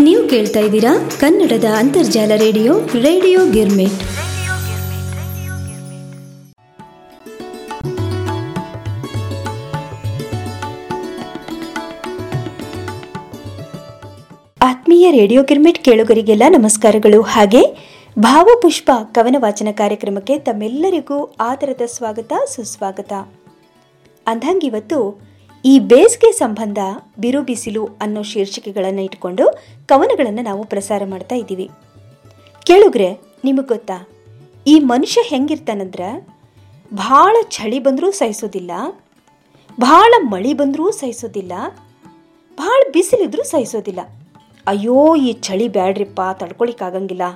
ನೀವು ಕೇಳ್ತಾ ಇದ್ದೀರಾ ಕನ್ನಡದ ಅಂತರ್ಜಾಲ ರೇಡಿಯೋ ರೇಡಿಯೋ ಗಿರ್ಮಿಟ್. ಆತ್ಮೀಯ ರೇಡಿಯೋ ಗಿರ್ಮಿಟ್ ಕೇಳುಗರಿಗೆಲ್ಲ ನಮಸ್ಕಾರಗಳು. ಹಾಗೆ ಭಾವಪುಷ್ಪ ಕವನ ವಾಚನ ಕಾರ್ಯಕ್ರಮಕ್ಕೆ ತಮ್ಮೆಲ್ಲರಿಗೂ ಆದರದ ಸ್ವಾಗತ, ಸುಸ್ವಾಗತ. ಅಂದಂಗಿವತ್ತು ಈ ಬೇಸಿಗೆ ಸಂಬಂಧ ಬಿರು ಬಿಸಿಲು ಅನ್ನೋ ಶೀರ್ಷಿಕೆಗಳನ್ನು ಇಟ್ಕೊಂಡು ಕವನಗಳನ್ನು ನಾವು ಪ್ರಸಾರ ಮಾಡ್ತಾ ಇದ್ದೀವಿ. ಕೇಳುಗ್ರೆ, ನಿಮಗೆ ಗೊತ್ತಾ? ಈ ಮನುಷ್ಯ ಹೆಂಗಿರ್ತಾನಂದ್ರೆ ಭಾಳ ಚಳಿ ಬಂದರೂ ಸಹಿಸೋದಿಲ್ಲ, ಭಾಳ ಮಳೆ ಬಂದರೂ ಸಹಿಸೋದಿಲ್ಲ, ಭಾಳ ಬಿಸಿಲಿದ್ರೂ ಸಹಿಸೋದಿಲ್ಲ. ಅಯ್ಯೋ, ಈ ಚಳಿ ಬ್ಯಾಡ್ರಿಪ್ಪ ತಡ್ಕೊಳಿಕ್ಕಾಗಂಗಿಲ್ಲ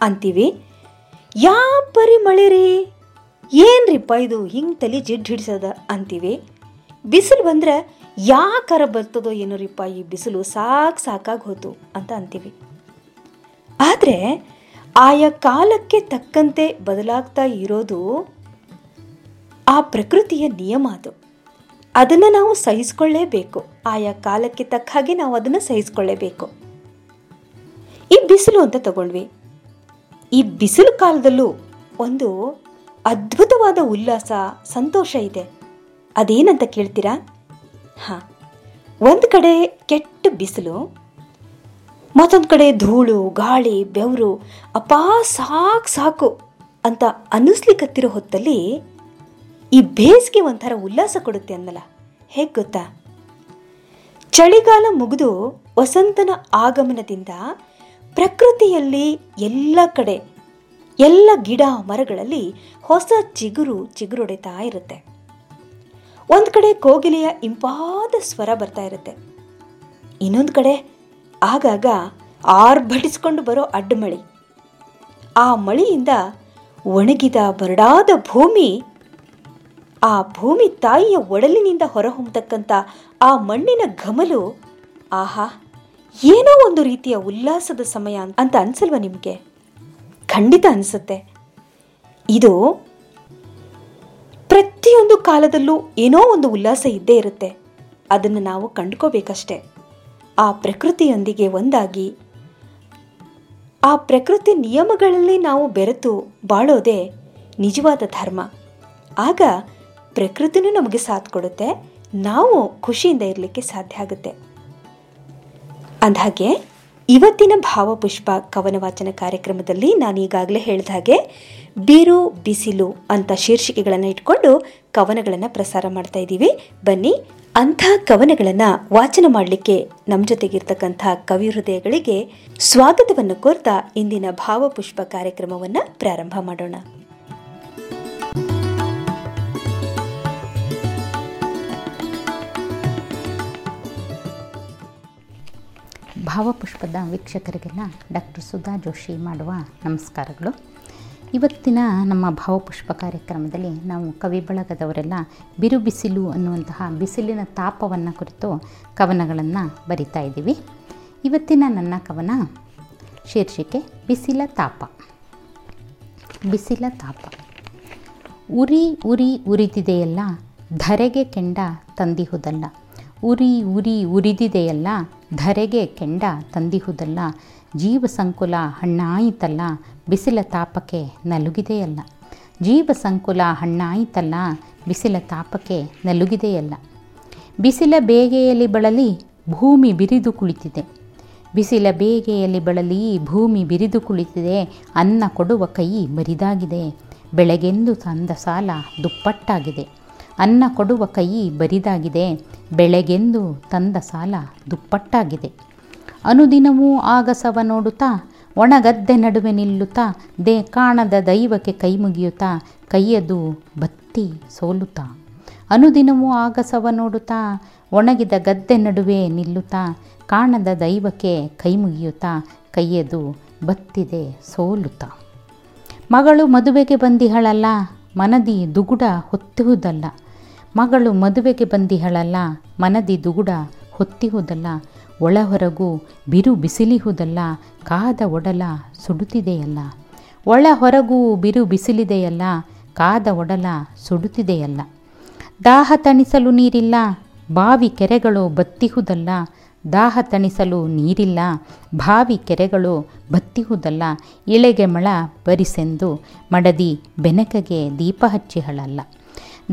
ಅಂತೀವಿ, ಯಾ ಪರಿ ಮಳೆ ರೀ? ಏನ್ರಿಪ್ಪ ಇದು? ಹಿಂಗೆ ತಲೆ ಜಿಡ್ ಹಿಡಿಸೋದ? ಅಂತೀವಿ. ಬಿಸಿಲು ಬಂದ್ರೆ ಯಾಕಾರ ಬರ್ತದೋ ಏನೋ ರೀಪ್ಪ ಈ ಬಿಸಿಲು ಸಾಕು ಸಾಕಾಗಿ ಹೋತು ಅಂತ ಅಂತೀವಿ. ಆದರೆ ಆಯಾ ಕಾಲಕ್ಕೆ ತಕ್ಕಂತೆ ಬದಲಾಗ್ತಾ ಇರೋದು ಆ ಪ್ರಕೃತಿಯ ನಿಯಮ ಅದು. ಅದನ್ನು ನಾವು ಸಹಿಸ್ಕೊಳ್ಳೇಬೇಕು. ಆಯಾ ಕಾಲಕ್ಕೆ ತಕ್ಕ ಹಾಗೆ ನಾವು ಅದನ್ನು ಸಹಿಸ್ಕೊಳ್ಳೇಬೇಕು. ಈ ಬಿಸಿಲು ಅಂತ ತಗೊಂಡ್ವಿ ಈ ಬಿಸಿಲು ಕಾಲದಲ್ಲೂ ಒಂದು ಅದ್ಭುತವಾದ ಉಲ್ಲಾಸ, ಸಂತೋಷ ಇದೆ. ಅದೇನಂತ ಕೇಳ್ತೀರಾ? ಹಾಂ. ಒಂದು ಕಡೆ ಕೆಟ್ಟ ಬಿಸಿಲು, ಮತ್ತೊಂದು ಕಡೆ ಧೂಳು, ಗಾಳಿ, ಬೆವರು ಅಪಾ ಸಾಕು ಸಾಕು ಅಂತ ಅನ್ನಿಸ್ಲಿಕ್ಕತ್ತಿರೋ ಹೊತ್ತಲ್ಲಿ ಈ ಬೇಸಿಗೆ ಒಂಥರ ಉಲ್ಲಾಸ ಕೊಡುತ್ತೆ ಅನ್ನಲ್ಲ, ಹೇಗೆ ಗೊತ್ತಾ? ಚಳಿಗಾಲ ಮುಗಿದು ವಸಂತನ ಆಗಮನದಿಂದ ಪ್ರಕೃತಿಯಲ್ಲಿ ಎಲ್ಲ ಕಡೆ ಎಲ್ಲ ಗಿಡ ಮರಗಳಲ್ಲಿ ಹೊಸ ಚಿಗುರು ಚಿಗುರೊಡೆತಾ ಇರುತ್ತೆ. ಒಂದು ಕಡೆ ಕೋಗಿಲೆಯ ಇಂಪಾದ ಸ್ವರ ಬರ್ತಾ ಇರುತ್ತೆ. ಇನ್ನೊಂದು ಕಡೆ ಆಗಾಗ ಆರ್ಭಟಿಸ್ಕೊಂಡು ಬರೋ ಅಡ್ಡಮಳಿ ಆ ಮಳೆಯಿಂದ ಒಣಗಿದ ಬರಡಾದ ಭೂಮಿ, ಆ ಭೂಮಿ ತಾಯಿಯ ಒಡಲಿನಿಂದ ಹೊರಹೊಮ್ಮತಕ್ಕಂಥ ಆ ಮಣ್ಣಿನ ಘಮಲು, ಆಹಾ, ಏನೋ ಒಂದು ರೀತಿಯ ಉಲ್ಲಾಸದ ಸಮಯ ಅಂತ ಅನ್ಸಲ್ವ ನಿಮಗೆ? ಖಂಡಿತ ಅನಿಸುತ್ತೆ. ಇದು ಪ್ರತಿಯೊಂದು ಕಾಲದಲ್ಲೂ ಏನೋ ಒಂದು ಉಲ್ಲಾಸ ಇದ್ದೇ ಇರುತ್ತೆ. ಅದನ್ನು ನಾವು ಕಂಡುಕೋಬೇಕಷ್ಟೆ. ಆ ಪ್ರಕೃತಿಯೊಂದಿಗೆ ಒಂದಾಗಿ, ಆ ಪ್ರಕೃತಿ ನಿಯಮಗಳಲ್ಲಿ ನಾವು ಬೆರೆತು ಬಾಳೋದೇ ನಿಜವಾದ ಧರ್ಮ. ಆಗ ಪ್ರಕೃತಿನೂ ನಮಗೆ ಸಾಥ್ ಕೊಡುತ್ತೆ, ನಾವು ಖುಷಿಯಿಂದ ಇರಲಿಕ್ಕೆ ಸಾಧ್ಯ ಆಗುತ್ತೆ. ಅಂದಹಾಗೆ ಇವತ್ತಿನ ಭಾವಪುಷ್ಪ ಕವನ ವಾಚನ ಕಾರ್ಯಕ್ರಮದಲ್ಲಿ ನಾನು ಈಗಾಗಲೇ ಹೇಳಿದ ಹಾಗೆ ಬೀರು, ಬಿಸಿಲು ಅಂತ ಶೀರ್ಷಿಕೆಗಳನ್ನು ಇಟ್ಕೊಂಡು ಕವನಗಳನ್ನು ಪ್ರಸಾರ ಮಾಡ್ತಾ ಇದ್ದೀವಿ. ಬನ್ನಿ, ಅಂಥ ಕವನಗಳನ್ನು ವಾಚನ ಮಾಡಲಿಕ್ಕೆ ನಮ್ಮ ಜೊತೆಗಿರ್ತಕ್ಕಂಥ ಕವಿ ಹೃದಯಗಳಿಗೆ ಸ್ವಾಗತವನ್ನು ಕೋರ್ತಾ ಇಂದಿನ ಭಾವಪುಷ್ಪ ಕಾರ್ಯಕ್ರಮವನ್ನು ಪ್ರಾರಂಭ ಮಾಡೋಣ. ಭಾವಪುಷ್ಪದ ವೀಕ್ಷಕರಿಗೆಲ್ಲ ಡಾಕ್ಟರ್ ಸುಧಾ ಜೋಶಿ ಮಾಡುವ ನಮಸ್ಕಾರಗಳು. ಇವತ್ತಿನ ನಮ್ಮ ಭಾವಪುಷ್ಪ ಕಾರ್ಯಕ್ರಮದಲ್ಲಿ ನಾವು ಕವಿ ಬಳಗದವರೆಲ್ಲ ಬಿರು ಬಿಸಿಲು ಅನ್ನುವಂತಹ ಬಿಸಿಲಿನ ತಾಪವನ್ನು ಕುರಿತು ಕವನಗಳನ್ನು ಬರಿತಾ ಇದ್ದೀವಿ. ಇವತ್ತಿನ ನನ್ನ ಕವನ ಶೀರ್ಷಿಕೆ ಬಿಸಿಲ ತಾಪ. ಬಿಸಿಲ ತಾಪ. ಉರಿ ಉರಿ ಉರಿದಿದೆಯಲ್ಲ, ಧರೆಗೆ ಕೆಂಡ ತಂದಿಹುದಲ್ಲ. ಉರಿ ಉರಿ ಉರಿದಿದೆಯಲ್ಲ ಧರೆಗೆ ಕೆಂಡ ತಂದಿಹುದಲ್ಲ ಜೀವ ಸಂಕುಲ ಹಣ್ಣಾಯಿತಲ್ಲ, ಬಿಸಿಲ ತಾಪಕ್ಕೆ ನಲುಗಿದೆಯಲ್ಲ. ಜೀವ ಸಂಕುಲ ಹಣ್ಣಾಯಿತಲ್ಲ, ಬಿಸಿಲ ತಾಪಕ್ಕೆ ನಲುಗಿದೆಯಲ್ಲ. ಬಿಸಿಲ ಬೇಗೆಯಲ್ಲಿ ಬಳಲಿ ಭೂಮಿ ಬಿರಿದು ಕುಳಿತಿದೆ. ಬಿಸಿಲ ಬೇಗೆಯಲ್ಲಿ ಬಳಲಿ ಭೂಮಿ ಬಿರಿದು ಕುಳಿತಿದೆ, ಅನ್ನ ಕೊಡುವ ಕೈ ಮರಿದಾಗಿದೆ. ಬೆಳಗೆಂದು ತಂದ ಸಾಲ ದುಪ್ಪಟ್ಟಾಗಿದೆ. ಅನ್ನ ಕೊಡುವ ಕೈ ಬರಿದಾಗಿದೆ. ಬೆಳೆಗೆಂದು ತಂದ ಸಾಲ ದುಪ್ಪಟ್ಟಾಗಿದೆ. ಅನುದಿನವೂ ಆಗಸವ ನೋಡುತ್ತಾ, ಒಣಗದ್ದೆ ನಡುವೆ ನಿಲ್ಲುತ್ತಾ, ದೇ ಕಾಣದ ದೈವಕ್ಕೆ ಕೈ ಮುಗಿಯುತ್ತಾ, ಕೈಯದು ಬತ್ತಿ ಸೋಲುತ್ತಾ. ಅನುದಿನವೂ ಆಗಸವ ನೋಡುತ್ತಾ, ಒಣಗಿದ ಗದ್ದೆ ನಡುವೆ ನಿಲ್ಲುತ್ತಾ, ಕಾಣದ ದೈವಕ್ಕೆ ಕೈ ಮುಗಿಯುತ್ತಾ, ಕೈಯದು ಬತ್ತಿದೆ ಸೋಲುತ್ತಾ. ಮಗಳು ಮದುವೆಗೆ ಬಂದಿಹಳಲ್ಲ, ಮನದಿ ದುಗುಡ ಹೊತ್ತುವುದಲ್ಲ. ಮಗಳು ಮದುವೆಗೆ ಬಂದಿಹಳಲ್ಲ, ಮನದಿ ದುಗುಡ ಹೊತ್ತಿಹುದಲ್ಲ ಒಳಹೊರಗು ಬಿರು ಬಿಸಿಲಿಹುದಲ್ಲ ಕಾದ ಒಡಲ ಸುಡುತ್ತಿದೆಯಲ್ಲ. ಒಳ ಹೊರಗೂ ಬಿರು ಬಿಸಿಲಿದೆಯಲ್ಲ, ಕಾದ ಒಡಲ ಸುಡುತ್ತಿದೆಯಲ್ಲ. ದಾಹ ತಣಿಸಲು ನೀರಿಲ್ಲ, ಬಾವಿ ಕೆರೆಗಳು ಬತ್ತಿಹುದಲ್ಲ ದಾಹ ತಣಿಸಲು ನೀರಿಲ್ಲ, ಬಾವಿ ಕೆರೆಗಳು ಬತ್ತಿಹುದಲ್ಲ ಇಳೆಗೆ ಮಳ ಬರಿಸೆಂದು ಮಡದಿ ಬೆನಕಗೆ ದೀಪ ಹಚ್ಚಿಹಳಲ್ಲ.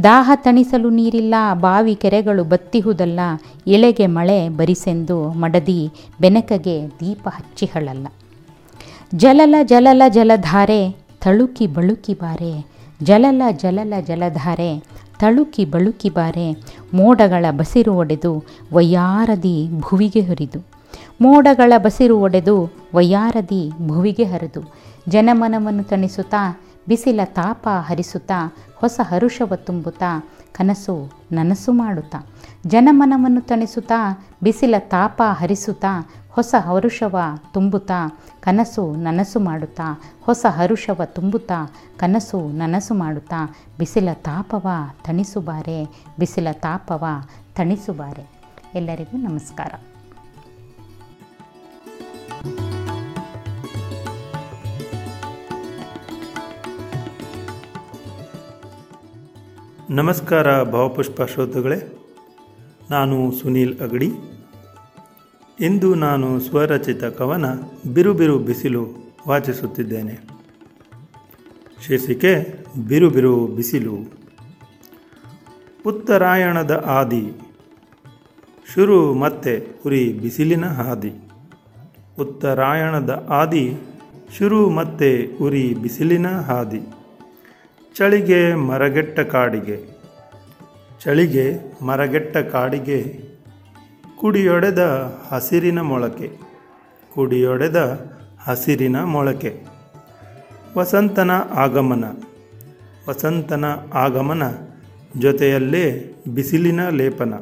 ದಾಹ ತಣಿಸಲು ನೀರಿಲ್ಲ, ಬಾವಿ ಕೆರೆಗಳು ಬತ್ತಿಹುದಲ್ಲ, ಎಳೆಗೆ ಮಳೆ ಬರಿಸೆಂದು ಮಡದಿ ಬೆನಕಗೆ ದೀಪ ಹಚ್ಚಿಹಳಲ್ಲ. ಜಲಲ ಜಲಲ ಜಲಧಾರೆ, ತಳುಕಿ ಬಳುಕಿ ಬಾರೆ. ಜಲಲ ಜಲಲ ಜಲಧಾರೆ, ತಳುಕಿ ಬಳುಕಿ ಬಾರೆ. ಮೋಡಗಳ ಬಸಿರು ಒಡೆದು ವಯ್ಯಾರದಿ ಭುವಿಗೆ ಹರಿದು. ಮೋಡಗಳ ಬಸಿರು ಒಡೆದು ವಯ್ಯಾರದಿ ಭುವಿಗೆ ಹರಿದು. ಜನಮನವನ್ನು ತಣಿಸುತ್ತಾ, ಬಿಸಿಲ ತಾಪ ಹರಿಸುತ್ತಾ ಹೊಸ ಹರುಷವ ತುಂಬುತ್ತಾ ಕನಸು ನನಸು ಮಾಡುತ್ತಾ. ಜನಮನವನ್ನು ತಣಿಸುತ್ತಾ, ಬಿಸಿಲ ತಾಪ ಹರಿಸುತ್ತಾ, ಹೊಸ ಹರುಷವ ತುಂಬುತ್ತಾ ಕನಸು ನನಸು ಮಾಡುತ್ತಾ. ಹೊಸ ಹರುಷವ ತುಂಬುತ್ತಾ ಕನಸು ನನಸು ಮಾಡುತ್ತಾ. ಬಿಸಿಲ ತಾಪವ ತಣಿಸುಬಾರೆ, ಬಿಸಿಲ ತಾಪವ ತಣಿಸುಬಾರೆ. ಎಲ್ಲರಿಗೂ ನಮಸ್ಕಾರ. ನಮಸ್ಕಾರ ಭಾವಪುಷ್ಪ ಶ್ರೋತೃಗಳೇ, ನಾನು ಸುನೀಲ್ ಅಗಡಿ. ಇಂದು ನಾನು ಸ್ವರಚಿತ ಕವನ ಬಿರುಬಿರು ಬಿರು ಬಿಸಿಲು ವಾಚಿಸುತ್ತಿದ್ದೇನೆ. ಶೀರ್ಷಿಕೆ, ಬಿರು ಬಿರು ಬಿಸಿಲು. ಉತ್ತರಾಯಣದ ಆದಿ. ಶುರು ಮತ್ತೆ ಉರಿ ಬಿಸಿಲಿನ ಹಾದಿ. ಉತ್ತರಾಯಣದ ಆದಿ, ಶುರು ಮತ್ತೆ ಉರಿ ಬಿಸಿಲಿನ ಹಾದಿ. ಚಳಿಗೆ ಮರಗೆಟ್ಟ ಕಾಡಿಗೆ. ಚಳಿಗೆ ಮರಗೆಟ್ಟ ಕಾಡಿಗೆ. ಕುಡಿಯೊಡೆದ ಹಸಿರಿನ ಮೊಳಕೆ. ಕುಡಿಯೊಡೆದ ಹಸಿರಿನ ಮೊಳಕೆ. ವಸಂತನ ಆಗಮನ. ವಸಂತನ ಆಗಮನ ಜೊತೆಯಲ್ಲೇ ಬಿಸಿಲಿನ ಲೇಪನ.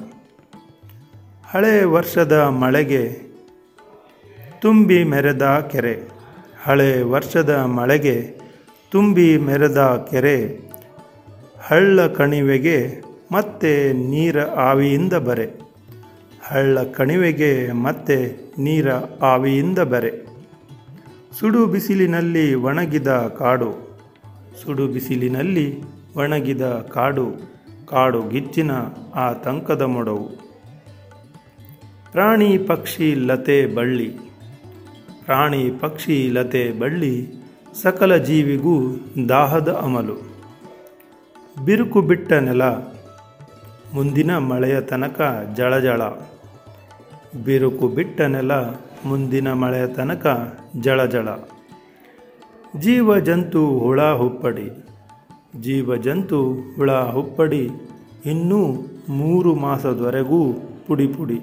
ಹಳೆ ವರ್ಷದ ಮಳೆಗೆ ತುಂಬಿ ಮೆರೆದ ಕೆರೆ. ಹಳೆ ವರ್ಷದ ಮಳೆಗೆ ತುಂಬಿ ಮೆರೆದ ಕೆರೆ, ಹಳ್ಳ ಕಣಿವೆಗೆ ಮತ್ತೆ ನೀರ ಆವಿಯಿಂದ ಬರೆ. ಹಳ್ಳ ಕಣಿವೆಗೆ ಮತ್ತೆ ನೀರ ಆವಿಯಿಂದ ಬರೆ. ಸುಡು ಬಿಸಿಲಿನಲ್ಲಿ ಒಣಗಿದ ಕಾಡು, ಸುಡು ಬಿಸಿಲಿನಲ್ಲಿ ಒಣಗಿದ ಕಾಡು ಕಾಡು ಗಿಚ್ಚಿನ ಆತಂಕದ ಮೊಡವು. ಪ್ರಾಣಿ ಪಕ್ಷಿ ಲತೆ ಬಳ್ಳಿ, ಪ್ರಾಣಿ ಪಕ್ಷಿ ಲತೆ ಬಳ್ಳಿ ಸಕಲ ಜೀವಿಗೂ ದಾಹದ ಅಮಲು. ಬಿರುಕು ಬಿಟ್ಟ ನೆಲ, ಮುಂದಿನ ಮಳೆಯ ತನಕ ಜಳಜಳ. ಬಿರುಕು ಬಿಟ್ಟ ನೆಲ, ಮುಂದಿನ ಮಳೆಯ ತನಕ ಜಳಜಳ. ಜೀವ ಜಂತು ಹುಳ ಹುಪ್ಪಡಿ ಜೀವ ಜಂತು ಹುಳ ಹುಪ್ಪಡಿ, ಇನ್ನೂ ಮೂರು ಮಾಸದವರೆಗೂ ಪುಡಿ ಪುಡಿ.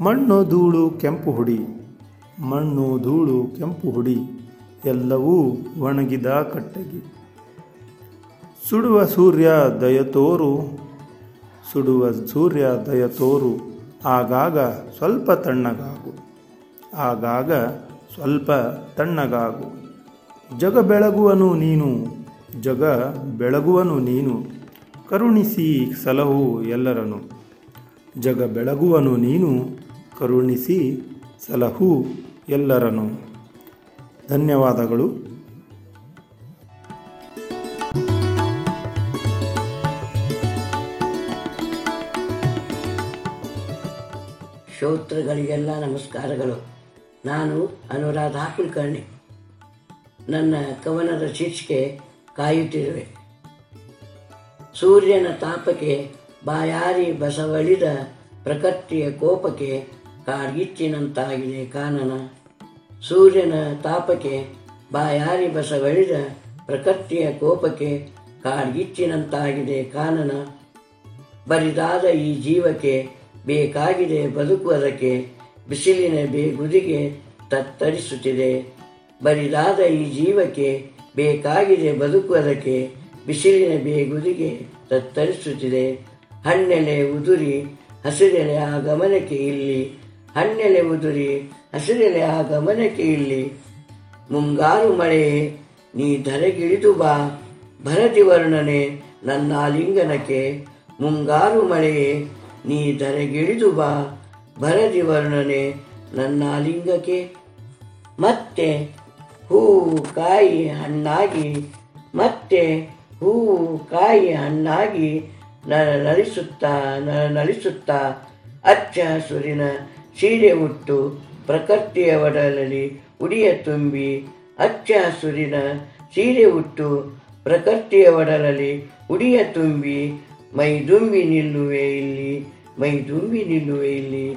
ಮಣ್ಣು ಧೂಳು ಕೆಂಪು ಹುಡಿ, ಮಣ್ಣು ಧೂಳು ಕೆಂಪು ಹುಡಿ. ಎಲ್ಲವೂ ಒಣಗಿದ ಕಟ್ಟಗಿ. ಸುಡುವ ಸೂರ್ಯ ದಯತೋರು ಸುಡುವ ಸೂರ್ಯ ದಯತೋರು ಆಗಾಗ ಸ್ವಲ್ಪ ತಣ್ಣಗಾಗು, ಆಗಾಗ ಸ್ವಲ್ಪ ತಣ್ಣಗಾಗು. ಜಗ ಬೆಳಗುವನು ನೀನು, ಜಗ ಬೆಳಗುವನು ನೀನು, ಕರುಣಿಸಿ ಸಲಹು ಎಲ್ಲರನು ಜಗ ಬೆಳಗುವನು ನೀನು, ಕರುಣಿಸಿ ಸಲಹು ಎಲ್ಲರನು ಧನ್ಯವಾದಗಳು. ಶ್ರೋತೃಗಳಿಗೆಲ್ಲ ನಮಸ್ಕಾರಗಳು. ನಾನು ಅನುರಾಧ ಕುಲಕರ್ಣಿ. ನನ್ನ ಕವನದ ಶೀರ್ಷಿಕೆ ಕಾಯುತ್ತಿರುವೆ. ಸೂರ್ಯನ ತಾಪಕ್ಕೆ ಬಾಯಾರಿ ಬಸವಳಿದ ಪ್ರಕೃತಿಯ ಕೋಪಕ್ಕೆ ಕಾಡ್ಗಿಚ್ಚಿನಂತಾಗಿದೆ ಕಾನನ. ಸೂರ್ಯನ ತಾಪಕ್ಕೆ ಬಾಯಾರಿ ಬಸವಳಿದ ಪ್ರಕೃತಿಯ ಕೋಪಕ್ಕೆ ಕಾಡ್ಗಿಚ್ಚಿನಂತಾಗಿದೆ ಕಾನನ. ಬರಿದಾದ ಈ ಜೀವಕ್ಕೆ ಬೇಕಾಗಿದೆ ಬದುಕುವುದಕ್ಕೆ ಬಿಸಿಲಿನ ಬೇಗುದಿಗೆ ತತ್ತರಿಸುತ್ತಿದೆ. ಬರಿದಾದ ಈ ಜೀವಕ್ಕೆ ಬೇಕಾಗಿದೆ ಬದುಕುವುದಕ್ಕೆ ಬಿಸಿಲಿನ ಬೇಗುದಿಗೆ ತತ್ತರಿಸುತ್ತಿದೆ. ಹಣ್ಣೆಲೆ ಉದುರಿ, ಹಸಿರೆಲೆ ಆ ಗಮನಕ್ಕೆ ಇಲ್ಲಿ, ಹಣ್ಣೆಲೆ ಉದುರಿ ಹಸಿರೆಲೆ ಆ ಗಮನಕ್ಕೆ ಇಲ್ಲಿ, ಮುಂಗಾರು ಮಳೆ, ನೀ ಧರೆಗಿಳಿದು ಬಾ. ಭರತಿ ವರ್ಣನೆ ನನ್ನ ಲಿಂಗನಕ್ಕೆ, ಮುಂಗಾರು ಮಳೆ, ನೀ ಧರೆಗಿಳಿದು ಬಾ. ಭರತಿ ವರ್ಣನೆ ನನ್ನ ಲಿಂಗಕ್ಕೆ. ಮತ್ತೆ ಹೂ ಕಾಯಿ ಹಣ್ಣಾಗಿ, ಮತ್ತೆ ಹೂವು ಕಾಯಿ ಹಣ್ಣಾಗಿ ನರ ನಲಿಸುತ್ತಾ ನರ ನಲಿಸುತ್ತಾ ಅಚ್ಚ ಹಸುರಿನ ಸೀರೆ ಉಟ್ಟು ಪ್ರಕೃತಿಯ ಒಡಲಲಿ ಉಡಿಯ ತುಂಬಿ ಅಚ್ಚ ಹಸುರಿನ ಸೀರೆ ಉಟ್ಟು ಪ್ರಕೃತಿಯ ಒಡಲಲಿ ಉಡಿಯ ತುಂಬಿ, ಮೈ ದುಂಬಿ ನಿಲ್ಲುವೆ ಇಲ್ಲಿ, ಮೈ ದುಂಬಿ ನಿಲ್ಲುವೆ ಇಲ್ಲಿ.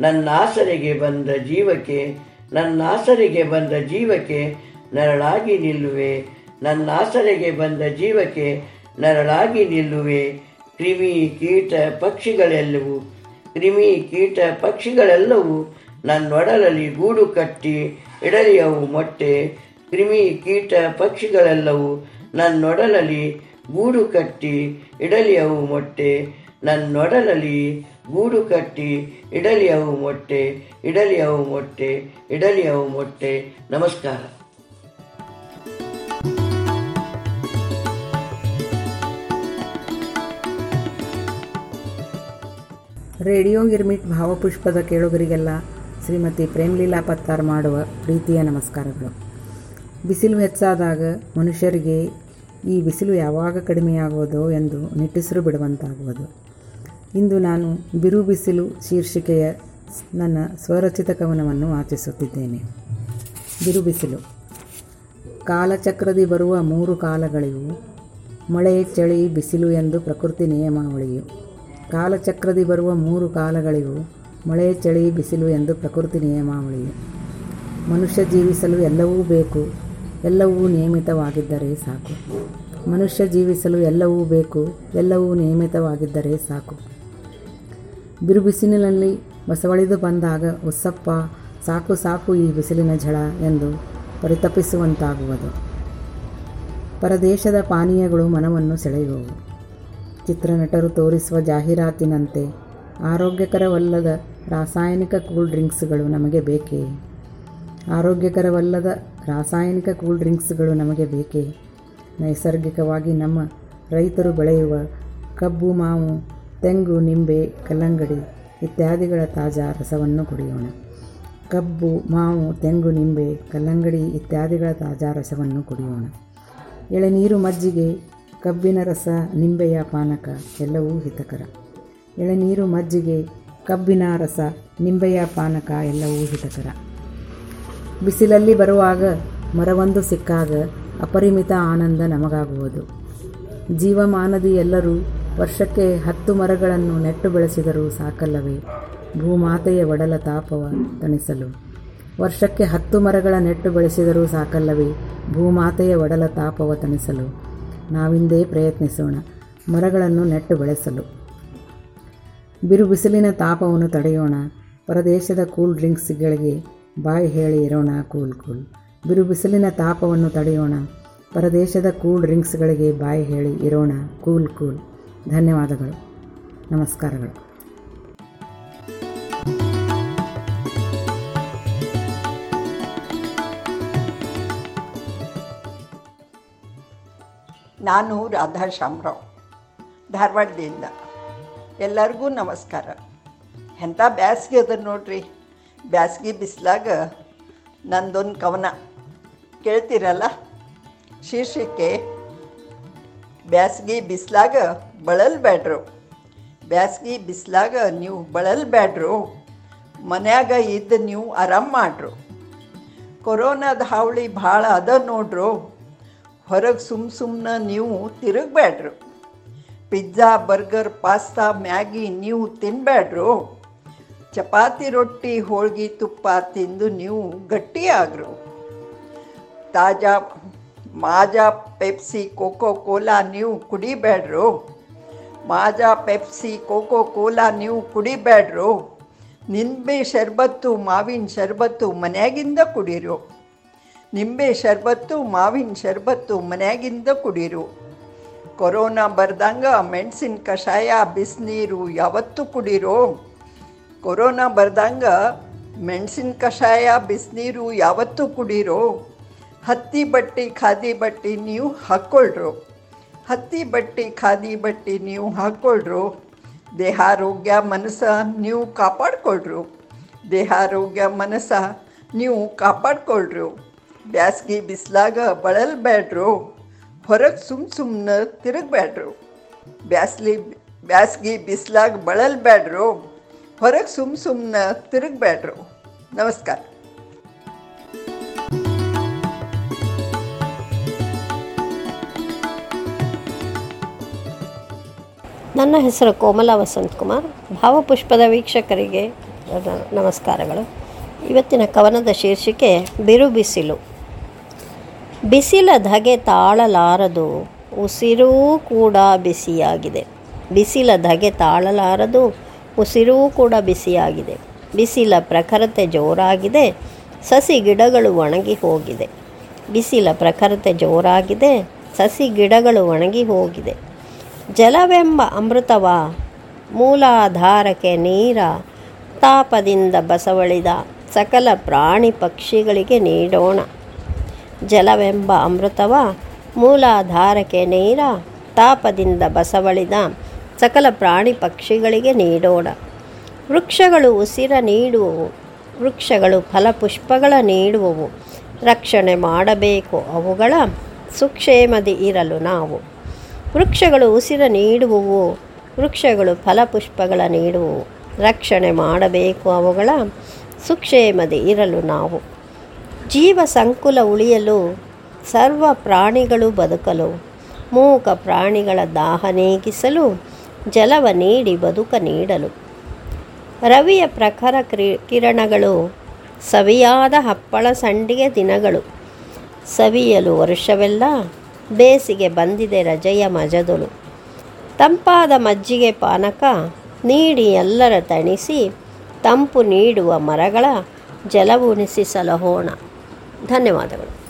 ನನ್ನ ಆಸರೆಗೆ ಬಂದ ಜೀವಕ್ಕೆ ನನ್ನ ಆಸರೆಗೆ ಬಂದ ಜೀವಕ್ಕೆ ನರಳಾಗಿ ನಿಲ್ಲುವೆ. ನನ್ನ ಆಸರೆಗೆ ಬಂದ ಜೀವಕ್ಕೆ ನರಳಾಗಿ ನಿಲ್ಲುವೆ. ಕ್ರಿಮಿ ಕೀಟ ಪಕ್ಷಿಗಳೆಲ್ಲವೂ, ಕ್ರಿಮಿ ಕೀಟ ಪಕ್ಷಿಗಳೆಲ್ಲವೂ ನನ್ನೊಡಲಲ್ಲಿ ಗೂಡು ಕಟ್ಟಿ ಇಡಲಿಯವು ಮೊಟ್ಟೆ, ಕ್ರಿಮಿ ಕೀಟ ಪಕ್ಷಿಗಳೆಲ್ಲವೂ ನನ್ನೊಡಲಲ್ಲಿ ಗೂಡು ಕಟ್ಟಿ ಇಡಲಿಯವು ಮೊಟ್ಟೆ, ನನ್ನೊಡಲಲ್ಲಿ ಗೂಡು ಕಟ್ಟಿ ಇಡಲಿಯವು ಮೊಟ್ಟೆ ಇಡಲಿಯವು ಮೊಟ್ಟೆ ಇಡಲಿಯವು ಮೊಟ್ಟೆ. ನಮಸ್ಕಾರ. ರೇಡಿಯೋ ಗಿರ್ಮಿಟ್ ಭಾವಪುಷ್ಪದ ಕೇಳುಗರಿಗೆಲ್ಲ ಶ್ರೀಮತಿ ಪ್ರೇಮ್ಲೀಲಾ ಪತ್ತಾರ್ ಮಾಡುವ ಪ್ರೀತಿಯ ನಮಸ್ಕಾರಗಳು. ಬಿಸಿಲು ಹೆಚ್ಚಾದಾಗ ಮನುಷ್ಯರಿಗೆ ಈ ಬಿಸಿಲು ಯಾವಾಗ ಕಡಿಮೆಯಾಗುವುದೋ ಎಂದು ನಿಟ್ಟುಸಿರು ಬಿಡುವಂತಾಗುವುದು. ಇಂದು ನಾನು ಬಿರು ಬಿಸಿಲು ಶೀರ್ಷಿಕೆಯ ನನ್ನ ಸ್ವರಚಿತ ಕವನವನ್ನು ವಾಚಿಸುತ್ತಿದ್ದೇನೆ. ಬಿರು ಬಿಸಿಲು. ಕಾಲಚಕ್ರದಿ ಬರುವ ಮೂರು ಕಾಲಗಳಿವು. ಮಳೆ, ಚಳಿ, ಬಿಸಿಲು ಎಂದು ಪ್ರಕೃತಿ ನಿಯಮಾವಳಿಯು. ಕಾಲಚಕ್ರದಿ ಬರುವ ಮೂರು ಕಾಲಗಳಿವು. ಮಳೆ, ಚಳಿ, ಬಿಸಿಲು ಎಂದು ಪ್ರಕೃತಿ ನಿಯಮಾವಳಿ. ಮನುಷ್ಯ ಜೀವಿಸಲು ಎಲ್ಲವೂ ಬೇಕು, ಎಲ್ಲವೂ ನಿಯಮಿತವಾಗಿದ್ದರೆ ಸಾಕು. ಮನುಷ್ಯ ಜೀವಿಸಲು ಎಲ್ಲವೂ ಬೇಕು, ಎಲ್ಲವೂ ನಿಯಮಿತವಾಗಿದ್ದರೆ ಸಾಕು. ಬಿರುಬಿಸಿಲಿನಲ್ಲಿ ಬಸವಳಿದು ಬಂದಾಗ ಉಸ್ಸಪ್ಪ ಸಾಕು ಸಾಕು ಈ ಬಿಸಿಲಿನ ಝಳ ಎಂದು ಪರಿತಪಿಸುವಂತಾಗುವುದು. ಪರದೇಶದ ಪಾನೀಯಗಳು ಮನವನ್ನು ಸೆಳೆಯುವವು. ಚಿತ್ರನಟರು ತೋರಿಸುವ ಜಾಹೀರಾತಿನಂತೆ ಆರೋಗ್ಯಕರವಲ್ಲದ ರಾಸಾಯನಿಕ ಕೂಲ್ ಡ್ರಿಂಕ್ಸ್ಗಳು ನಮಗೆ ಬೇಕೇ? ಆರೋಗ್ಯಕರವಲ್ಲದ ರಾಸಾಯನಿಕ ಕೂಲ್ ಡ್ರಿಂಕ್ಸ್ಗಳು ನಮಗೆ ಬೇಕೇ? ನೈಸರ್ಗಿಕವಾಗಿ ನಮ್ಮ ರೈತರು ಬೆಳೆಯುವ ಕಬ್ಬು, ಮಾವು, ತೆಂಗು, ನಿಂಬೆ, ಕಲ್ಲಂಗಡಿ ಇತ್ಯಾದಿಗಳ ತಾಜಾ ರಸವನ್ನು ಕುಡಿಯೋಣ. ಕಬ್ಬು, ಮಾವು, ತೆಂಗು, ನಿಂಬೆ, ಕಲ್ಲಂಗಡಿ ಇತ್ಯಾದಿಗಳ ತಾಜಾ ರಸವನ್ನು ಕುಡಿಯೋಣ. ಎಳೆನೀರು ಮಜ್ಜಿಗೆ, ಕಬ್ಬಿನ ರಸ, ನಿಂಬೆಯ ಪಾನಕ ಎಲ್ಲವೂ ಹಿತಕರ. ಎಳೆನೀರು ಮಜ್ಜಿಗೆ ಕಬ್ಬಿನ ರಸ, ನಿಂಬೆಯ ಪಾನಕ ಎಲ್ಲವೂ ಹಿತಕರ. ಬಿಸಿಲಲ್ಲಿ ಬರುವಾಗ ಮರವೊಂದು ಸಿಕ್ಕಾಗ ಅಪರಿಮಿತ ಆನಂದ ನಮಗಾಗುವುದು. ಜೀವಮಾನದಿ ಎಲ್ಲರೂ ವರ್ಷಕ್ಕೆ ಹತ್ತು ಮರಗಳನ್ನು ನೆಟ್ಟು ಬೆಳೆಸಿದರೂ ಸಾಕಲ್ಲವೇ? ಭೂಮಾತೆಯ ಒಡಲ ತಾಪವ ತಣಿಸಲು. ವರ್ಷಕ್ಕೆ ಹತ್ತು ಮರಗಳ ನೆಟ್ಟು ಬೆಳೆಸಿದರೂ ಸಾಕಲ್ಲವೇ? ಭೂಮಾತೆಯ ಒಡಲ ತಾಪವ ತಣಿಸಲು. ನಾವಿಂದೇ ಪ್ರಯತ್ನಿಸೋಣ ಮರಗಳನ್ನು ನೆಟ್ಟು ಬೆಳೆಸಲು. ಬಿರು ಬಿಸಿಲಿನ ತಾಪವನ್ನು ತಡೆಯೋಣ. ಪರದೇಶದ ಕೂಲ್ ಡ್ರಿಂಕ್ಸ್ಗಳಿಗೆ ಬಾಯ್ ಹೇಳಿ ಇರೋಣ, ಕೂಲ್ ಕೂಲ್. ಬಿರುಬಿಸಿಲಿನ ತಾಪವನ್ನು ತಡೆಯೋಣ. ಪರದೇಶದ ಕೂಲ್ ಡ್ರಿಂಕ್ಸ್ಗಳಿಗೆ ಬಾಯ್ ಹೇಳಿ ಇರೋಣ, ಕೂಲ್ ಕೂಲ್. ಧನ್ಯವಾದಗಳು. ನಮಸ್ಕಾರಗಳು. ನಾನು ರಾಧಾ ಶಾಮರಾವ್ ಧಾರವಾಡದಿಂದ. ಎಲ್ಲರಿಗೂ ನಮಸ್ಕಾರ. ಎಂಥ ಬ್ಯಾಸ್ಗೆ ಅದ ನೋಡ್ರಿ? ಬ್ಯಾಸ್ಗೆ ಬಿಸಿಲಾಗ ನಂದೊಂದು ಕವನ. ಕೇಳ್ತೀರಲ್ಲ? ಶೀರ್ಷಿಕೆ, ಬ್ಯಾಸ್ಗೆ ಬಿಸಿಲಾಗ ಬಳಲ್ಬೇಡ್ರು ಬ್ಯಾಸ್ಗೆ ಬಿಸಿಲಾಗ ನೀವು ಬಳಲ್ಬೇಡ್ರು ಮನ್ಯಾಗ ಇದ್ದು ನೀವು ಆರಾಮ್ ಮಾಡ್ರು. ಕೊರೋನಾದ ಹಾವಳಿ ಭಾಳ ಅದ ನೋಡ್ರು. ಹೊರಗೆ ಸುಮ್ಮ ಸುಮ್ಮನೆ ನೀವು ತಿರುಗಬೇಡ್ರು ಪಿಜ್ಜಾ, ಬರ್ಗರ್, ಪಾಸ್ತಾ, ಮ್ಯಾಗಿ ನೀವು ತಿನ್ನಬೇಡ್ರು ಚಪಾತಿ ರೊಟ್ಟಿ, ಹೋಳ್ಗಿ, ತುಪ್ಪ ತಿಂದು ನೀವು ಗಟ್ಟಿಯಾಗ್ರು ತಾಜಾ ಮಾಜಾ ಪೆಪ್ಸಿ ಕೋಕೋ ಕೋಲಾ ನೀವು ಕುಡಿಬೇಡ್ರು ಮಾಜಾ ಪೆಪ್ಸಿ ಕೋಕೋ ಕೋಲಾ ನೀವು ಕುಡಿಬೇಡ್ರು ನಿಂಬೆ ಶರ್ಬತ್ತು, ಮಾವಿನ ಶರ್ಬತ್ತು ಮನೆಯಾಗಿಂದ ಕುಡಿರು. ನಿಂಬೆ ಶರ್ಬತ್ತು, ಮಾವಿನ ಶರ್ಬತ್ತು ಮನೆಯಾಗಿಂದ ಕುಡೀರು. ಕೊರೋನಾ ಬರ್ದಂಗ ಮೆಣಸಿನ ಕಷಾಯ, ಬಿಸಿನೀರು ಯಾವತ್ತೂ ಕುಡಿರೋ. ಕೊರೋನಾ ಬರ್ದಂಗ ಮೆಣಸಿನ ಕಷಾಯ, ಬಿಸಿನೀರು ಯಾವತ್ತೂ ಕುಡಿರೋ. ಹತ್ತಿ ಬಟ್ಟಿ, ಖಾದಿ ಬಟ್ಟೆ ನೀವು ಹಾಕ್ಕೊಳ್ರು ಹತ್ತಿ ಬಟ್ಟಿ, ಖಾದಿ ಬಟ್ಟೆ ನೀವು ಹಾಕ್ಕೊಳ್ರು ದೇಹಾರೋಗ್ಯ ಮನಸ್ಸ ನೀವು ಕಾಪಾಡ್ಕೊಳ್ರು. ದೇಹಾರೋಗ್ಯ ಮನಸ್ಸ ನೀವು ಕಾಪಾಡ್ಕೊಳ್ರು. ಬ್ಯಾಸ್ಗೆ ಬಿಸಿಲಾಗ ಬಳಲ್ಬೇಡ್ರು ಹೊರಗೆ ಸುಮ್ ಸುಮ್ಮನೆ ತಿರುಗಬೇಡ್ರು ಬ್ಯಾಸ್ಲಿ, ಬ್ಯಾಸ್ಗಿ ಬಿಸ್ಲಾಗ ಬಳಲ್ಬೇಡ್ರು ಹೊರಗೆ ಸುಮ್ ಸುಮ್ಮನೆ ತಿರುಗಬೇಡ್ರು ನಮಸ್ಕಾರ. ನನ್ನ ಹೆಸರು ಕೋಮಲ ವಸಂತ್ ಕುಮಾರ್ ಭಾವಪುಷ್ಪದ ವೀಕ್ಷಕರಿಗೆ ನಮಸ್ಕಾರಗಳು. ಇವತ್ತಿನ ಕವನದ ಶೀರ್ಷಿಕೆ ಬಿರು ಬಿಸಿಲು ಬಿಸಿಲ ಧಗೆ ತಾಳಲಾರದು, ಉಸಿರೂ ಕೂಡ ಬಿಸಿಯಾಗಿದೆ. ಬಿಸಿಲ ಧಗೆ ತಾಳಲಾರದು, ಉಸಿರೂ ಕೂಡ ಬಿಸಿಯಾಗಿದೆ. ಬಿಸಿಲ ಪ್ರಖರತೆ ಜೋರಾಗಿದೆ, ಸಸಿ ಗಿಡಗಳು ಒಣಗಿ ಹೋಗಿದೆ. ಬಿಸಿಲ ಪ್ರಖರತೆ ಜೋರಾಗಿದೆ, ಸಸಿ ಗಿಡಗಳು ಒಣಗಿ ಹೋಗಿದೆ. ಜಲವೆಂಬ ಅಮೃತವ, ಮೂಲಾಧಾರಕ್ಕೆ ನೀರ, ತಾಪದಿಂದ ಬಸವಳಿದ ಸಕಲ ಪ್ರಾಣಿ ಪಕ್ಷಿಗಳಿಗೆ ನೀಡೋಣ. ಜಲವೆಂಬ ಅಮೃತವ ಮೂಲಾಧಾರಕ್ಕೆ ನೀರ, ತಾಪದಿಂದ ಬಸವಳಿದ ಸಕಲ ಪ್ರಾಣಿ ಪಕ್ಷಿಗಳಿಗೆ ನೀಡೋಣ. ವೃಕ್ಷಗಳು ಉಸಿರ ನೀಡುವವು, ವೃಕ್ಷಗಳು ಫಲಪುಷ್ಪಗಳ ನೀಡುವವು. ರಕ್ಷಣೆ ಮಾಡಬೇಕು, ಅವುಗಳ ಸುಕ್ಷೇಮದಿ ಇರಲು ನಾವು. ವೃಕ್ಷಗಳು ಉಸಿರ ನೀಡುವವು, ವೃಕ್ಷಗಳು ಫಲಪುಷ್ಪಗಳ ನೀಡುವವು. ರಕ್ಷಣೆ ಮಾಡಬೇಕು, ಅವುಗಳ ಸುಕ್ಷೇಮದಿ ಇರಲು ನಾವು. ಜೀವ ಸಂಕುಲ ಉಳಿಯಲು ಸರ್ವ ಪ್ರಾಣಿಗಳು ಬದುಕಲು, ಮೂಕ ಪ್ರಾಣಿಗಳ ದಾಹ ನೀಗಿಸಲು, ಜಲವ ನೀಡಿ ಬದುಕ ನೀಡಲು. ರವಿಯ ಪ್ರಖರ ಕ್ರಿ, ಕಿರಣಗಳು ಸವಿಯಾದ ಹಪ್ಪಳ ಸಂಡಿಗೆ ದಿನಗಳು. ಸವಿಯಲು ವರ್ಷವೆಲ್ಲ ಬೇಸಿಗೆ ಬಂದಿದೆ ರಜೆಯ ಮಜದುಳು. ತಂಪಾದ ಮಜ್ಜಿಗೆ ಪಾನಕ ನೀಡಿ ಎಲ್ಲರ ತಣಿಸಿ, ತಂಪು ನೀಡುವ ಮರಗಳ ಜಲವುಣಿಸಿ ಸಲಹೋಣ ಧನ್ಯವಾದಗಳು.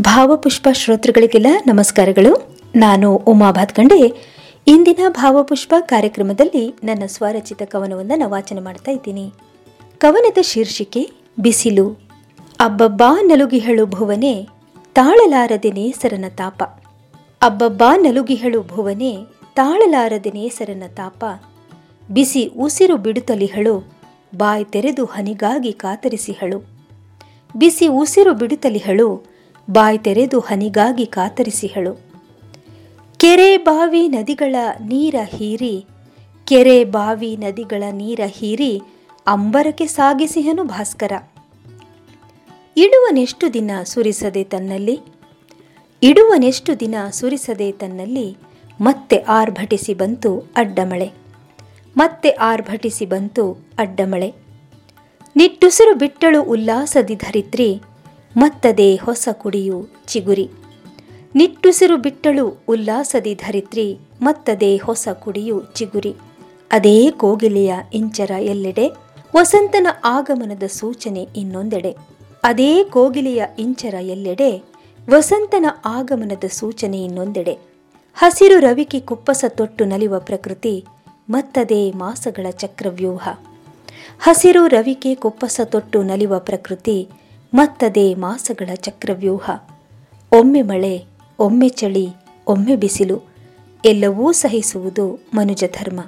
ಭಾವಪುಷ್ಪ ಶ್ರೋತೃಗಳಿಗೆಲ್ಲ ನಮಸ್ಕಾರಗಳು. ನಾನು ಉಮಾ ಭಾತ್ಕಂಡೆ. ಇಂದಿನ ಭಾವಪುಷ್ಪ ಕಾರ್ಯಕ್ರಮದಲ್ಲಿ ನನ್ನ ಸ್ವರಚಿತ ಕವನವೊಂದನ್ನು ವಾಚನ ಮಾಡ್ತಾ ಇದ್ದೀನಿ. ಕವನದ ಶೀರ್ಷಿಕೆ, ಬಿಸಿಲು. ಅಬ್ಬಬ್ಬಾ ನಲುಗಿಹಳು ಭುವನೆ, ತಾಳಲಾರದೆ ನೇಸರನ ತಾಪ. ಅಬ್ಬಬ್ಬಾ ನಲುಗಿಹಳು ಭುವನೆ ತಾಳಲಾರದೆ ನೇಸರನ ತಾಪ. ಬಿಸಿ ಉಸಿರು ಬಿಡುತ್ತಲಿಹಳು ಬಾಯಿ ತೆರೆದು ಹನಿಗಾಗಿ ಕಾತರಿಸಿಹಳು. ಬಿಸಿ ಉಸಿರು ಬಿಡುತ್ತಲಿಹಳು ಬಾಯಿ ತೆರೆದು ಹನಿಗಾಗಿ ಕಾತರಿಸಿಹಳು. ಕೆರೆ ಬಾವಿ ನದಿಗಳ ನೀರ ಹೀರಿ, ಕೆರೆ ಬಾವಿ ನದಿಗಳ ನೀರ ಹೀರಿ ಅಂಬರಕ್ಕೆ ಸಾಗಿಸಿಹನು ಭಾಸ್ಕರ. ಇಡುವನೆಷ್ಟು ದಿನ ಸುರಿಸದೆ ತನ್ನಲ್ಲಿ? ಇಡುವನೆಷ್ಟು ದಿನ ಸುರಿಸದೆ ತನ್ನಲ್ಲಿ? ಮತ್ತೆ ಆರ್ಭಟಿಸಿ ಬಂತು ಅಡ್ಡಮಳೆ. ಮತ್ತೆ ಆರ್ಭಟಿಸಿ ಬಂತು ಅಡ್ಡಮಳೆ. ನಿಟ್ಟುಸಿರು ಬಿಟ್ಟಳು ಉಲ್ಲಾಸದಿ ಧರಿತ್ರಿ, ಮತ್ತದೇ ಹೊಸ ಕುಡಿಯು ಚಿಗುರಿ. ನಿಟ್ಟುಸಿರು ಬಿಟ್ಟಳು ಉಲ್ಲಾಸದಿ ಧರಿತ್ರಿ, ಮತ್ತದೇ ಹೊಸ ಕುಡಿಯು ಚಿಗುರಿ. ಅದೇ ಕೋಗಿಲೆಯ ಇಂಚರ ಎಲ್ಲೆಡೆ, ವಸಂತನ ಆಗಮನದ ಸೂಚನೆ ಇನ್ನೊಂದೆಡೆ. ಅದೇ ಕೋಗಿಲೆಯ ಇಂಚರ ಎಲ್ಲೆಡೆ, ವಸಂತನ ಆಗಮನದ ಸೂಚನೆ ಇನ್ನೊಂದೆಡೆ. ಹಸಿರು ರವಿಕೆ ಕುಪ್ಪಸ ತೊಟ್ಟು ನಲಿವ ಪ್ರಕೃತಿ, ಮತ್ತದೇ ಮಾಸಗಳ ಚಕ್ರವ್ಯೂಹ. ಹಸಿರು ರವಿಕೆ ಕುಪ್ಪಸ ತೊಟ್ಟು ನಲಿವ ಪ್ರಕೃತಿ, ಮತ್ತದೇ ಮಾಸಗಳ ಚಕ್ರವ್ಯೂಹ. ಒಮ್ಮೆ ಮಳೆ, ಒಮ್ಮೆ ಚಳಿ, ಒಮ್ಮೆ ಬಿಸಿಲು, ಎಲ್ಲವೂ ಸಹಿಸುವುದು ಮನುಜ ಧರ್ಮ.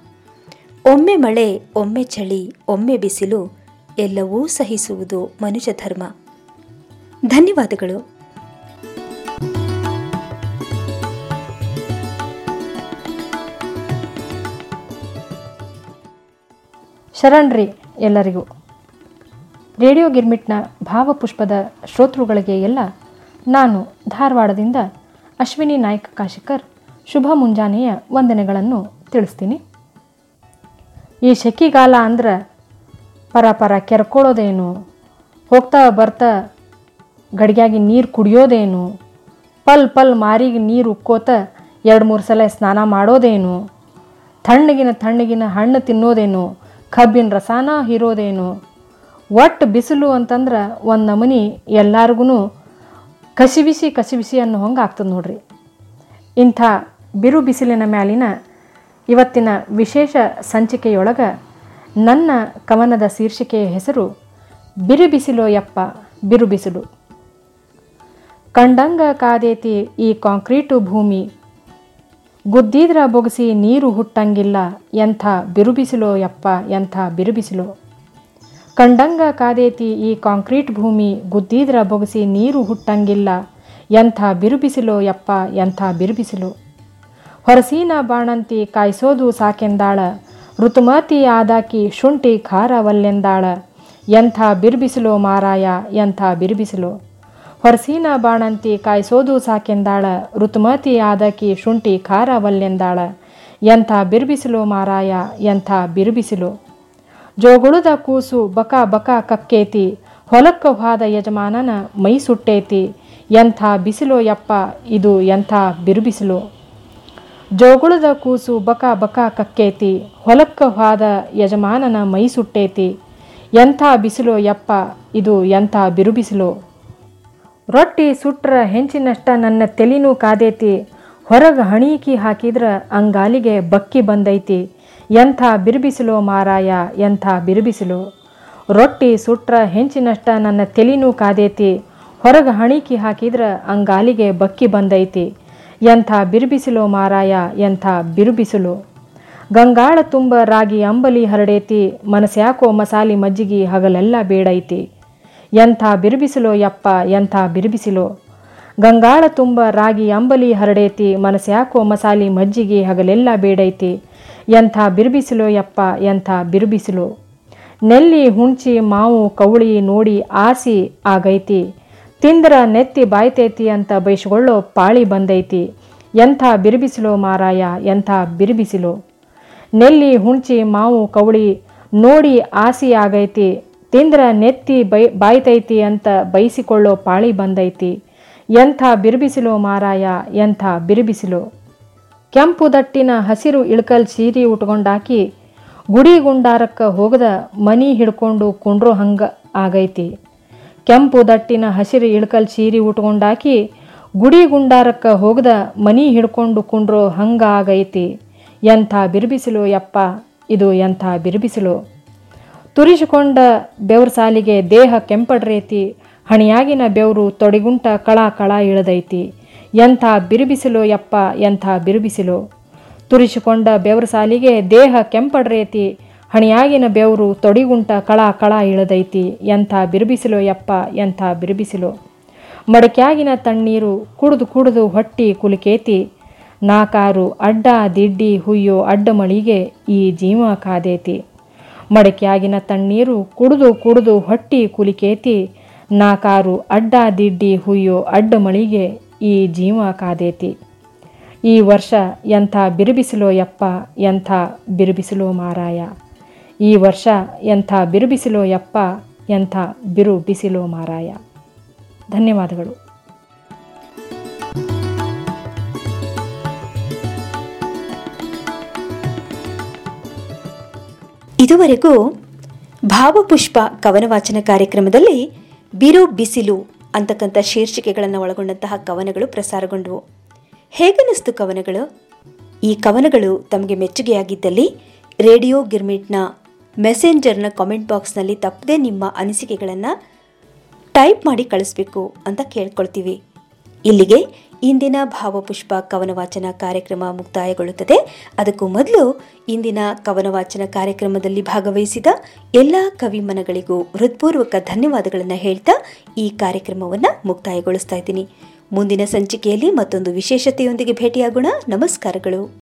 ಒಮ್ಮೆ ಮಳೆ, ಒಮ್ಮೆ ಚಳಿ, ಒಮ್ಮೆ ಬಿಸಿಲು, ಎಲ್ಲವೂ ಸಹಿಸುವುದು ಮನುಜ ಧರ್ಮ. ಧನ್ಯವಾದಗಳು. ಶರಣ್ರಿ ಎಲ್ಲರಿಗೂ. ರೇಡಿಯೋ ಗಿರ್ಮಿಟ್ನ ಭಾವಪುಷ್ಪದ ಶ್ರೋತೃಗಳಿಗೆ ಎಲ್ಲ ನಾನು ಧಾರವಾಡದಿಂದ ಅಶ್ವಿನಿ ನಾಯ್ಕ ಕಾಶಿಕರ್ ಶುಭ ಮುಂಜಾನೆಯ ವಂದನೆಗಳನ್ನು ತಿಳಿಸ್ತೀನಿ. ಈ ಶೆಕಿಗಾಲ ಅಂದ್ರೆ ಪರ ಪರ ಕೆರ್ಕೊಳ್ಳೋದೇನು ಹೋಗ್ತಾ ಬರ್ತಾ ಗಡಿಗ್ಯಾಗಿ ನೀರು ಕುಡಿಯೋದೇನು? ಪಲ್ ಪಲ್ ಮಾರಿಗೆ ನೀರು ಉಕ್ಕೋತ ಎರಡು ಮೂರು ಸಲ ಸ್ನಾನ ಮಾಡೋದೇನು? ತಣ್ಣಗಿನ ತಣ್ಣಗಿನ ಹಣ್ಣು ತಿನ್ನೋದೇನು? ಕಬ್ಬಿನ ರಸಾನ ಹೀರೋದೇನು? ಒಟ್ಟು ಬಿಸಿಲು ಅಂತಂದ್ರೆ ಒಂದು ನಮೂನಿ ಎಲ್ಲರಿಗೂ ಕಸಿಬಿಸಿ ಕಸಿಬಿಸಿ ಅನ್ನೋ ಹಂಗೆ ಆಗ್ತದೆ ನೋಡ್ರಿ. ಇಂಥ ಬಿರು ಬಿಸಿಲಿನ ಮ್ಯಾಲಿನ ಇವತ್ತಿನ ವಿಶೇಷ ಸಂಚಿಕೆಯೊಳಗೆ ನನ್ನ ಕವನದ ಶೀರ್ಷಿಕೆಯ ಹೆಸರು ಬಿರು ಬಿಸಿಲು ಯಪ್ಪ, ಬಿರು ಬಿಸಿಲು. ಕಂಡಂಗ ಕಾದೇತಿ ಈ ಕಾಂಕ್ರೀಟು ಭೂಮಿ ಗುದ್ದಿದ್ರ ಬೊಗಸಿ ನೀರು ಹುಟ್ಟಂಗಿಲ್ಲ, ಎಂಥ ಬಿರುಬಿಸಿಲೋ ಯಪ್ಪ, ಎಂಥ ಬಿರುಬಿಸಿಲೋ. ಕಂಡಂಗ ಕಾದೇತಿ ಈ ಕಾಂಕ್ರೀಟ್ ಭೂಮಿ ಗುದ್ದಿದ್ರ ಬೊಗಸಿ ನೀರು ಹುಟ್ಟಂಗಿಲ್ಲ, ಎಂಥ ಬಿರುಬಿಸಿಲೋ ಯಪ್ಪ, ಎಂಥ ಬಿರುಬಿಸಿಲೋ. ಹೊರಸೀನ ಬಾಣಂತಿ ಕಾಯಿಸೋದು ಸಾಕೆಂದಾಳ, ಋತುಮತಿ ಆದಾಕಿ ಶುಂಠಿ ಖಾರವಲ್ಲೆಂದಾಳ, ಎಂಥ ಬಿರುಬಿಸಿಲೋ ಮಾರಾಯ, ಎಂಥ ಬಿರುಬಿಸಿಲು. ಹೊರಸೀನ ಬಾಣಂತಿ ಕಾಯಿಸೋದು ಸಾಕೆಂದಾಳ, ಋತುಮತಿ ಆದಕಿ ಶುಂಠಿ ಖಾರ ವಲ್ಲೆಂದಾಳ ಎಂಥ ಬಿರುಬಿಸಿಲು ಮಾರಾಯ, ಎಂಥ ಬಿರುಬಿಸಿಲು. ಜೋಗುಳದ ಕೂಸು ಬಕ ಬಕ ಕಕ್ಕೇತಿ, ಹೊಲಕ್ಕ ಹೋದ ಯಜಮಾನನ ಮೈ ಸುಟ್ಟೇತಿ. ಎಂಥ ಬಿಸಿಲು ಯಪ್ಪ, ಇದು ಎಂಥ ಬಿರುಬಿಸಿಲು. ಜೋಗುಳದ ಕೂಸು ಬಕ ಬಕ ಕಕ್ಕೇತಿ, ಹೊಲಕ್ಕ ಹೋದ ಯಜಮಾನನ ಮೈ ಸುಟ್ಟೇತಿ. ಎಂಥ ಬಿಸಿಲು ಯಪ್ಪ, ಇದು ಎಂಥ ಬಿರುಬಿಸಿಲು. ರೊಟ್ಟಿ ಸುಟ್ರ ಹೆಂಚಿನಷ್ಟ ನನ್ನ ತೆಲಿನೂ ಕಾದೇತಿ. ಹೊರಗೆ ಹಣೀಕಿ ಹಾಕಿದ್ರ ಅಂಗಾಲಿಗೆ ಬಕ್ಕಿ ಬಂದೈತಿ. ಎಂಥ ಬಿರುಬಿಸಿಲೋ ಮಾರಾಯ, ಎಂಥ ಬಿರುಬಿಸಿಲು. ರೊಟ್ಟಿ ಸುಟ್ರ ಹೆಂಚಿನಷ್ಟ ನನ್ನ ತೆಲಿನೂ ಕಾದೇತಿ. ಹೊರಗೆ ಹಣೀಕಿ ಹಾಕಿದ್ರ ಅಂಗಾಲಿಗೆ ಬಕ್ಕಿ ಬಂದೈತಿ. ಎಂಥ ಬಿರುಬಿಸಿಲು ಮಾರಾಯ, ಎಂಥ ಬಿರುಬಿಸಿಲು. ಗಂಗಾಳ ತುಂಬ ರಾಗಿ ಅಂಬಲಿ ಹರಡೇತಿ. ಮನಸ್ಯಾಕೋ ಮಸಾಲಿ ಮಜ್ಜಿಗೆ ಹಗಲೆಲ್ಲ ಬೇಡೈತಿ. ಎಂಥ ಬಿರುಬಿಸಿಲೋ ಯಪ್ಪ, ಎಂಥ ಬಿರುಬಿಸಿಲೋ. ಗಂಗಾಳ ತುಂಬ ರಾಗಿ ಅಂಬಲಿ ಹರಡೈತಿ ಮನಸ್ಯಾಕೋ ಮಸಾಲಿ ಮಜ್ಜಿಗೆ ಹಗಲೆಲ್ಲ ಬೇಡೈತಿ. ಎಂಥ ಬಿರುಬಿಸಿಲೋ ಯಪ್ಪ, ಎಂಥ ಬಿರುಬಿಸಿಲೋ. ನೆಲ್ಲಿ, ಹುಣ್ಚಿ, ಮಾವು ಕವಳಿ ನೋಡಿ ಆಸಿ ಆಗೈತಿ. ತಿಂದ್ರ ನೆತ್ತಿ ಬಾಯ್ತೈತಿ ಅಂತ ಬಯಸ್ಕೊಳ್ಳೋ ಪಾಳಿ ಬಂದೈತಿ. ಎಂಥ ಬಿರುಬಿಸಿಲೋ ಮಾರಾಯ, ಎಂಥ ಬಿರುಬಿಸಿಲೋ. ನೆಲ್ಲಿ, ಹುಣ್ಚಿ, ಮಾವು ಕವಳಿ ನೋಡಿ ಆಸಿ ಆಗೈತಿ. ತಿಂದ್ರ ನೆತ್ತಿ ಬೈ ಬಾಯ್ತೈತಿ ಅಂತ ಬೈಸಿಕೊಳ್ಳೋ ಪಾಳಿ ಬಂದೈತಿ. ಎಂಥ ಬಿರುಬಿಸಿಲು ಮಾರಾಯ, ಎಂಥ ಬಿರುಬಿಸಿಲು. ಕೆಂಪು ದಟ್ಟಿನ ಹಸಿರು ಇಳ್ಕಲ್ ಸೀರೆ ಉಟ್ಕೊಂಡಾಕಿ ಗುಡಿ ಗುಂಡಾರಕ್ಕೆ ಹೋಗದ ಮನಿ ಹಿಡ್ಕೊಂಡು ಕುಂಡ್ರೋ ಹಂಗ ಆಗೈತಿ. ಕೆಂಪು ದಟ್ಟಿನ ಹಸಿರು ಇಳ್ಕಲ್ ಸೀರೆ ಉಟ್ಕೊಂಡಾಕಿ ಗುಡಿ ಗುಂಡಾರಕ್ಕೆ ಹೋಗದ ಮನಿ ಹಿಡ್ಕೊಂಡು ಕುಂಡ್ರೋ ಹಂಗ ಆಗೈತಿ. ಎಂಥ ಬಿರುಬಿಸಿಲು ಯಪ್ಪ, ಇದು ಎಂಥ ಬಿರುಬಿಸಿಲು. ತುರಿಸಿಕೊಂಡ ಬೆವ್ರ ಸಾಲಿಗೆ ದೇಹ ಕೆಂಪಡ್ರೇತಿ, ಹಣಿಯಾಗಿನ ಬೆವರು ತೊಡಿಗುಂಟ ಕಳ ಕಳ ಇಳದೈತಿ. ಎಂಥ ಬಿರುಬಿಸಿಲು ಯಪ್ಪ, ಎಂಥ ಬಿರುಬಿಸಿಲು. ತುರಿಸಿಕೊಂಡ ಬೆವ್ರ ಸಾಲಿಗೆ ದೇಹ ಕೆಂಪಡ್ರೇತಿ, ಹಣಿಯಾಗಿನ ಬೆವರು ತೊಡಿಗುಂಟ ಕಳ ಕಳ ಇಳದೈತಿ. ಎಂಥ ಬಿರುಬಿಸಿಲು ಯಪ್ಪ, ಎಂಥ ಬಿರುಬಿಸಿಲು. ಮಡಕ್ಯಾಗಿನ ತಣ್ಣೀರು ಕುಡಿದು ಕುಡಿದು ಹೊಟ್ಟಿ ಕುಲಿಕೇತಿ. ನಾಕಾರು ಅಡ್ಡ ದಿಡ್ಡಿ ಹುಯ್ಯೋ ಅಡ್ಡ ಮಳಿಗೆ ಈ ಜೀವ ಕಾದೇತಿ. ಮಡಕ್ಯಾಗಿನ ತಣ್ಣೀರು ಕುಡಿದು ಕುಡಿದು ಹೊಟ್ಟಿ ಕುಲಿಕೇತಿ, ನಾಕಾರು ಅಡ್ಡ ದಿಡ್ಡಿ ಹುಯ್ಯೋ ಅಡ್ಡ ಮಳಿಗೆ ಈ ಜೀವ ಕಾದೇತಿ. ಈ ವರ್ಷ ಎಂಥ ಬಿರುಬಿಸಿಲೋ ಯಪ್ಪ, ಎಂಥ ಬಿರುಬಿಸಿಲೋ ಮಾರಾಯ. ಈ ವರ್ಷ ಎಂಥ ಬಿರುಬಿಸಿಲೋ ಯಪ್ಪ, ಎಂಥ ಬಿರು ಬಿಸಿಲೋ ಮಾರಾಯ. ಧನ್ಯವಾದಗಳು. ಇದುವರೆಗೂ ಭಾವಪುಷ್ಪ ಕವನ ವಾಚನ ಕಾರ್ಯಕ್ರಮದಲ್ಲಿ ಬಿರು ಬಿಸಿಲು ಅಂತಕ್ಕಂಥ ಶೀರ್ಷಿಕೆಗಳನ್ನು ಒಳಗೊಂಡಂತಹ ಕವನಗಳು ಪ್ರಸಾರಗೊಂಡವು. ಹೇಗನ್ನಿಸ್ತು ಕವನಗಳು? ಈ ಕವನಗಳು ತಮಗೆ ಮೆಚ್ಚುಗೆಯಾಗಿದ್ದಲ್ಲಿ ರೇಡಿಯೋ ಗಿರ್ಮಿಟ್ನ ಮೆಸೆಂಜರ್ನ ಕಾಮೆಂಟ್ ಬಾಕ್ಸ್ನಲ್ಲಿ ತಪ್ಪದೇ ನಿಮ್ಮ ಅನಿಸಿಕೆಗಳನ್ನು ಟೈಪ್ ಮಾಡಿ ಕಳಿಸ್ಬೇಕು ಅಂತ ಕೇಳ್ಕೊಳ್ತೀವಿ. ಇಲ್ಲಿಗೆ ಇಂದಿನ ಭಾವಪುಷ್ಪ ಕವನ ವಾಚನ ಕಾರ್ಯಕ್ರಮ ಮುಕ್ತಾಯಗೊಳ್ಳುತ್ತದೆ. ಅದಕ್ಕೂ ಮೊದಲು ಇಂದಿನ ಕವನ ವಾಚನ ಕಾರ್ಯಕ್ರಮದಲ್ಲಿ ಭಾಗವಹಿಸಿದ ಎಲ್ಲ ಕವಿಮನಗಳಿಗೂ ಹೃತ್ಪೂರ್ವಕ ಧನ್ಯವಾದಗಳನ್ನು ಹೇಳ್ತಾ ಈ ಕಾರ್ಯಕ್ರಮವನ್ನು ಮುಕ್ತಾಯಗೊಳಿಸ್ತಾ ಇದ್ದೀನಿ. ಮುಂದಿನ ಸಂಚಿಕೆಯಲ್ಲಿ ಮತ್ತೊಂದು ವಿಶೇಷತೆಯೊಂದಿಗೆ ಭೇಟಿಯಾಗೋಣ. ನಮಸ್ಕಾರಗಳು.